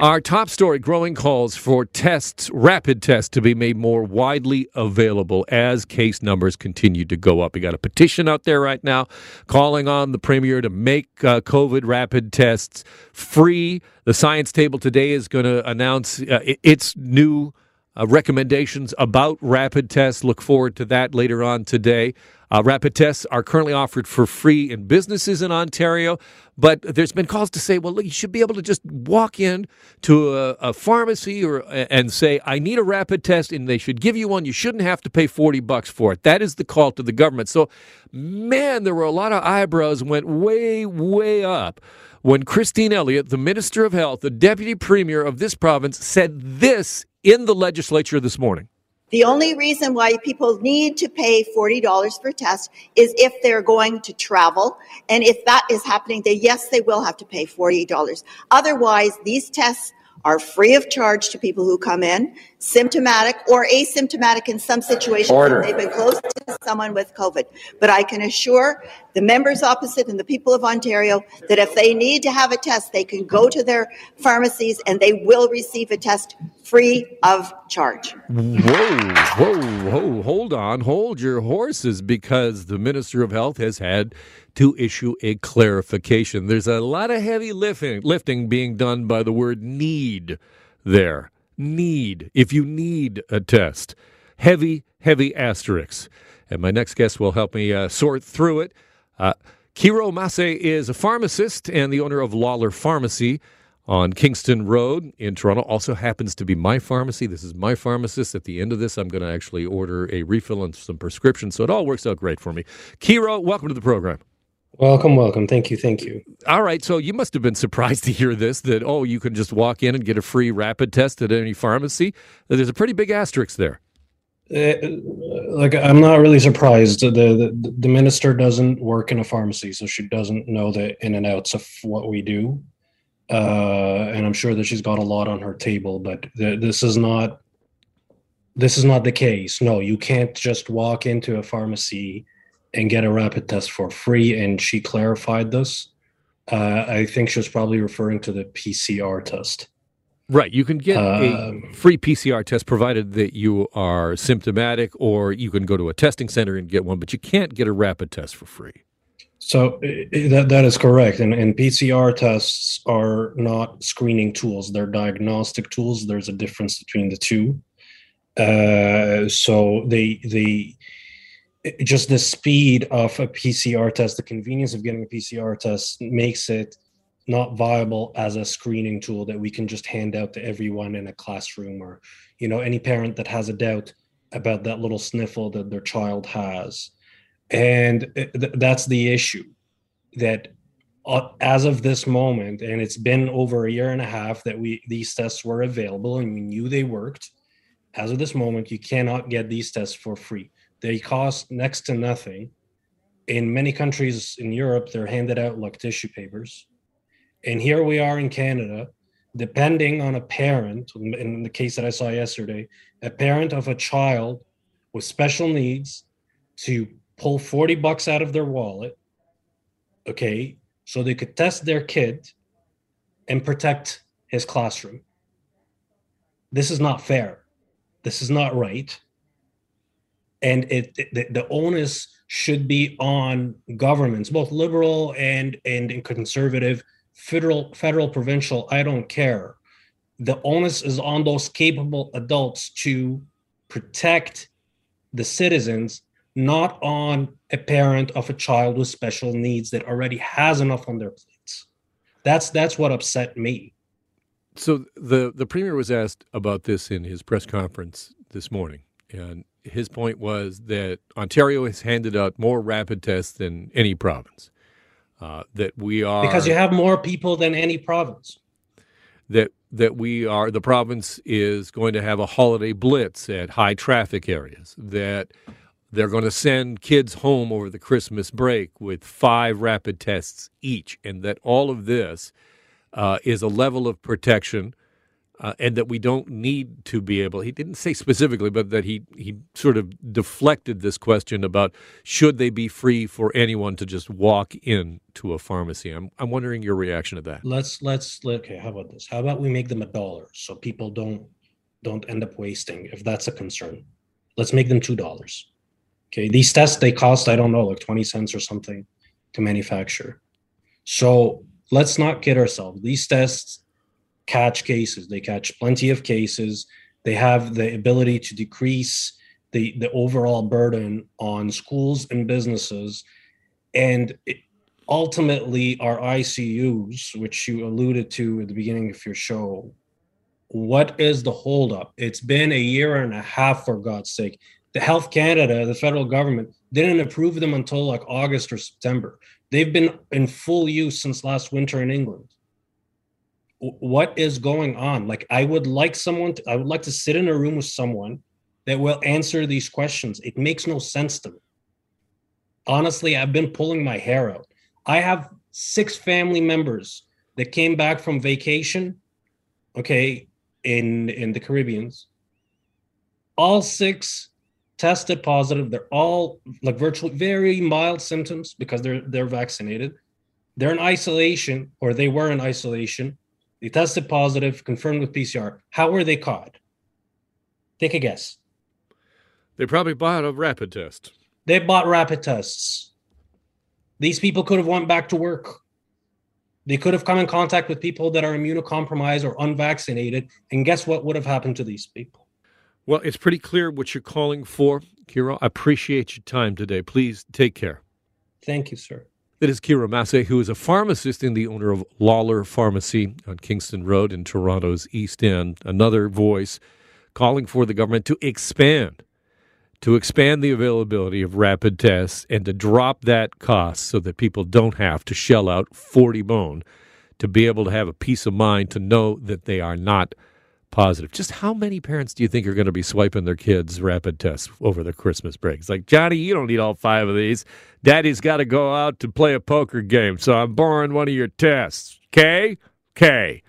Our top story growing calls for tests, rapid tests, to be made more widely available as case numbers continue to go up. We got a petition out there right now calling on the Premier to make uh, COVID rapid tests free. The Science Table today is going to announce uh, its new uh, recommendations about rapid tests. Look forward to that later on today. Uh, rapid tests are currently offered for free in businesses in Ontario, but there's been calls to say, well, look, you should be able to just walk in to a, a, pharmacy or and say, I need a rapid test, and they should give you one. You shouldn't have to pay 40 bucks for it. That is the call to the government. So, man, there were a lot of eyebrows went way, way up when Christine Elliott, the Minister of Health, the Deputy Premier of this province, said this in the legislature this morning. The only reason why people need to pay $40 for a test is if they're going to travel. And if that is happening, then yes, they will have to pay $40. Otherwise, these tests are free of charge to people who come in, symptomatic or asymptomatic in some situations. Order. They've been close to someone with COVID. But I can assure the members opposite and the people of Ontario that if they need to have a test, they can go to their pharmacies and they will receive a test free of charge. Whoa, whoa, whoa, hold on, hold your horses because the Minister of Health has had to issue a clarification. There's a lot of heavy lifting, lifting being done by the word need there. Need. If you need a test, heavy, heavy asterisks. And my next guest will help me uh, sort through it. Uh, Kyro Maseh is a pharmacist and the owner of Lawlor Pharmacy on Kingston Road in Toronto. Also happens to be my pharmacy. This is my pharmacist. At the end of this, I'm going to actually order a refill and some prescriptions. So it all works out great for me. Kyro, welcome to the program. Welcome, welcome. Thank you, thank you. All right, so you must have been surprised to hear this that, oh, you can just walk in and get a free rapid test at any pharmacy. There's a pretty big asterisk there. Uh, like, I'm not really surprised. The, the, the minister doesn't work in a pharmacy, so she doesn't know the in and outs of what we do. Uh, and I'm sure that she's got a lot on her table, but the, this is not this is not the case. No, you can't just walk into a pharmacy and get a rapid test for free. And she clarified this. Uh, I think she was probably referring to the PCR test. Right. You can get a um, free PCR test provided that you are symptomatic, or you can go to a testing center and get one, but you can't get a rapid test for free. So that that is correct, and and PCR tests are not screening tools; they're diagnostic tools. There's a difference between the two. Uh, so they they just the speed of a PCR test, the convenience of getting a PCR test makes it not viable as a screening tool that we can just hand out to everyone in a classroom or, you know, any parent that has a doubt about that little sniffle that their child has. And th- that's the issue that uh, as of this moment, and it's been over a year and a half that we these tests were available and we knew they worked. As of this moment, you cannot get these tests for free they cost next to nothing. In many countries in Europe, they're handed out like tissue papers. And here we are in Canada, depending on a parent, in the case that I saw yesterday, a parent of a child with special needs to pull 40 bucks out of their wallet, okay, so they could test their kid and protect his classroom. This is not fair. This is not right and it the, the onus should be on governments, both liberal and and conservative, federal, federal, provincial. I don't care. The onus is on those capable adults to protect the citizens, not on a parent of a child with special needs that already has enough on their plates. That's that's what upset me. So the the premier was asked about this in his press conference this morning, and his point was that Ontario has handed out more rapid tests than any province. Uh, that we are because you have more people than any province. That that we are the province is going to have a holiday blitz at high traffic areas. That they're going to send kids home over the Christmas break with five rapid tests each, and that all of this uh, is a level of protection uh, and that we don't need to be able. He didn't say specifically, but that he he sort of deflected this question about should they be free for anyone to just walk in to a pharmacy. I'm I'm wondering your reaction to that. Let's let's okay. How about this? How about we make them a dollar so people don't don't end up wasting if that's a concern. Let's make them two dollars. Okay, these tests they cost I don't know like twenty cents or something to manufacture. So let's not kid ourselves. These tests catch cases. They catch plenty of cases. They have the ability to decrease the, the overall burden on schools and businesses. And it, ultimately, our ICUs, which you alluded to at the beginning of your show, what is the holdup? It's been a year and a half, for God's sake. The Health Canada, the federal government, didn't approve them until like August or September. They've been in full use since last winter in England. What is going on? Like i would like someone to, i would like to sit in a room with someone that will answer these questions. It makes no sense to me. Honestly i've been pulling my hair out. I have six family members that came back from vacation okay in in the caribbeans. All six tested positive they're all like virtually very mild symptoms because they're they're vaccinated they're in isolation or they were in isolation they tested positive, confirmed with PCR. How were they caught? Take a guess. They probably bought a rapid test. They bought rapid tests. These people could have went back to work. They could have come in contact with people that are immunocompromised or unvaccinated. And guess what would have happened to these people? Well, it's pretty clear what you're calling for, Kyro. I appreciate your time today. Please take care. Thank you, sir. That is Kyro Maseh, who is a pharmacist and the owner of Lawlor Pharmacy on Kingston Road in Toronto's East End. Another voice calling for the government to expand, to expand the availability of rapid tests and to drop that cost so that people don't have to shell out 40 bone to be able to have a peace of mind to know that they are not positive. Just how many parents do you think are going to be swiping their kids' rapid tests over the Christmas break? It's like, Johnny, you don't need all five of these. Daddy's got to go out to play a poker game, so I'm borrowing one of your tests. Okay? Okay.